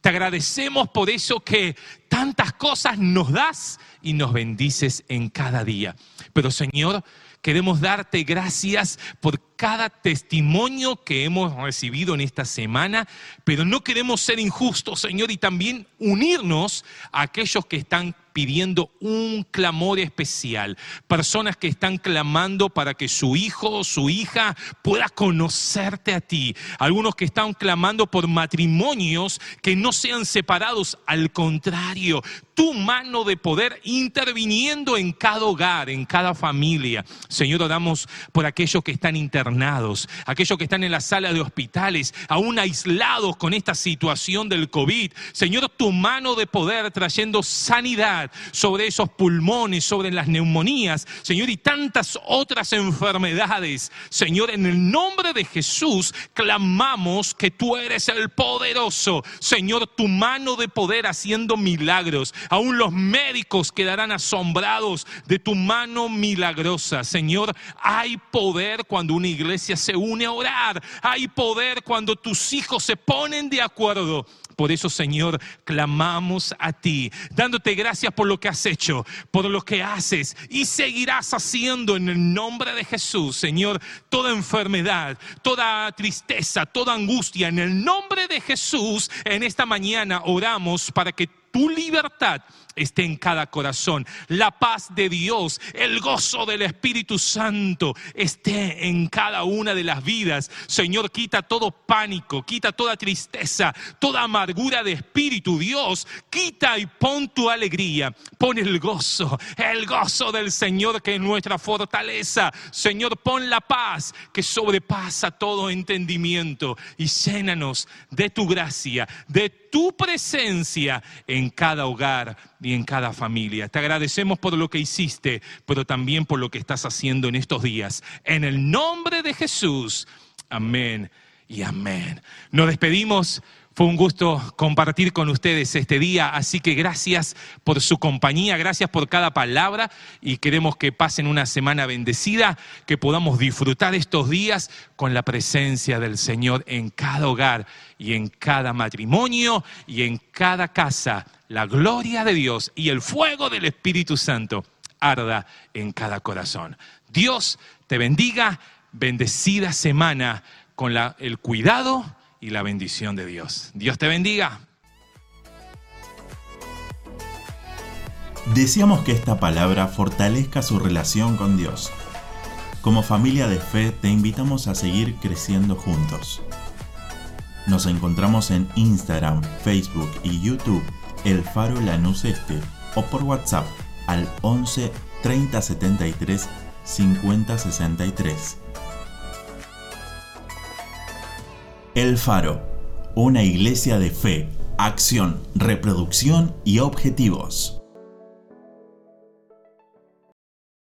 Te agradecemos por eso que tantas cosas nos das y nos bendices en cada día. Pero Señor, queremos darte gracias por cada testimonio que hemos recibido en esta semana, pero no queremos ser injustos, Señor, y también unirnos a aquellos que están pidiendo un clamor especial. Personas que están clamando para que su hijo o su hija pueda conocerte a ti. Algunos que están clamando por matrimonios que no sean separados. Al contrario, tu mano de poder interviniendo en cada hogar, en cada familia. Señor, oramos por aquellos que están internados, aquellos que están en la sala de hospitales, aún aislados con esta situación del COVID. Señor, tu mano de poder trayendo sanidad sobre esos pulmones, sobre las neumonías, Señor, y tantas otras enfermedades. Señor, en el nombre de Jesús clamamos que tú eres el poderoso. Señor, tu mano de poder haciendo milagros. Aún los médicos quedarán asombrados de tu mano milagrosa. Señor, hay poder cuando una iglesia se une a orar. Hay poder cuando tus hijos se ponen de acuerdo. Por eso, Señor, clamamos a ti, dándote gracias por lo que has hecho, por lo que haces y seguirás haciendo en el nombre de Jesús, Señor. Toda enfermedad, toda tristeza, toda angustia, en el nombre de Jesús, en esta mañana oramos para que tu libertad esté en cada corazón. La paz de Dios, el gozo del Espíritu Santo esté en cada una de las vidas. Señor, quita todo pánico, quita toda tristeza, toda amargura de espíritu. Dios, quita y pon tu alegría, pon el gozo, el gozo del Señor que es nuestra fortaleza. Señor, pon la paz que sobrepasa todo entendimiento y llénanos de tu gracia, de tu presencia en cada hogar y en cada familia. Te agradecemos por lo que hiciste, pero también por lo que estás haciendo en estos días. En el nombre de Jesús. Amén y amén. Nos despedimos. Fue un gusto compartir con ustedes este día, así que gracias por su compañía, gracias por cada palabra y queremos que pasen una semana bendecida, que podamos disfrutar estos días con la presencia del Señor en cada hogar y en cada matrimonio y en cada casa. La gloria de Dios y el fuego del Espíritu Santo arda en cada corazón. Dios te bendiga, bendecida semana con el cuidado y la bendición de Dios. Dios te bendiga. Deseamos que esta palabra fortalezca su relación con Dios. Como familia de fe te invitamos a seguir creciendo juntos. Nos encontramos en Instagram, Facebook y YouTube, El Faro Lanús Este, o por WhatsApp al 11 30 73 50 63. El Faro, una iglesia de fe, acción, reproducción y objetivos.